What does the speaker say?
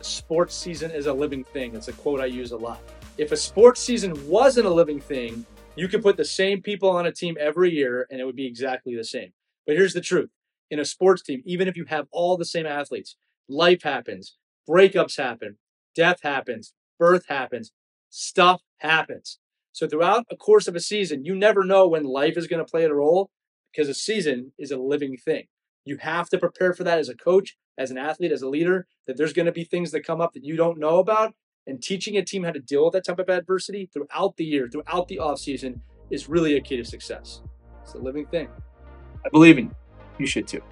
sports season is a living thing. It's a quote I use a lot. If a sports season wasn't a living thing, you could put the same people on a team every year and it would be exactly the same. But here's the truth in a sports team, even if you have all the same athletes, life happens, breakups happen, death happens, birth happens, stuff happens. So throughout a course of a season, you never know when life is going to play a role because a season is a living thing. You have to prepare for that as a coach, as an athlete, as a leader, that there's going to be things that come up that you don't know about. And teaching a team how to deal with that type of adversity throughout the year, throughout the offseason, is really a key to success. It's a living thing. I believe in you. You should too.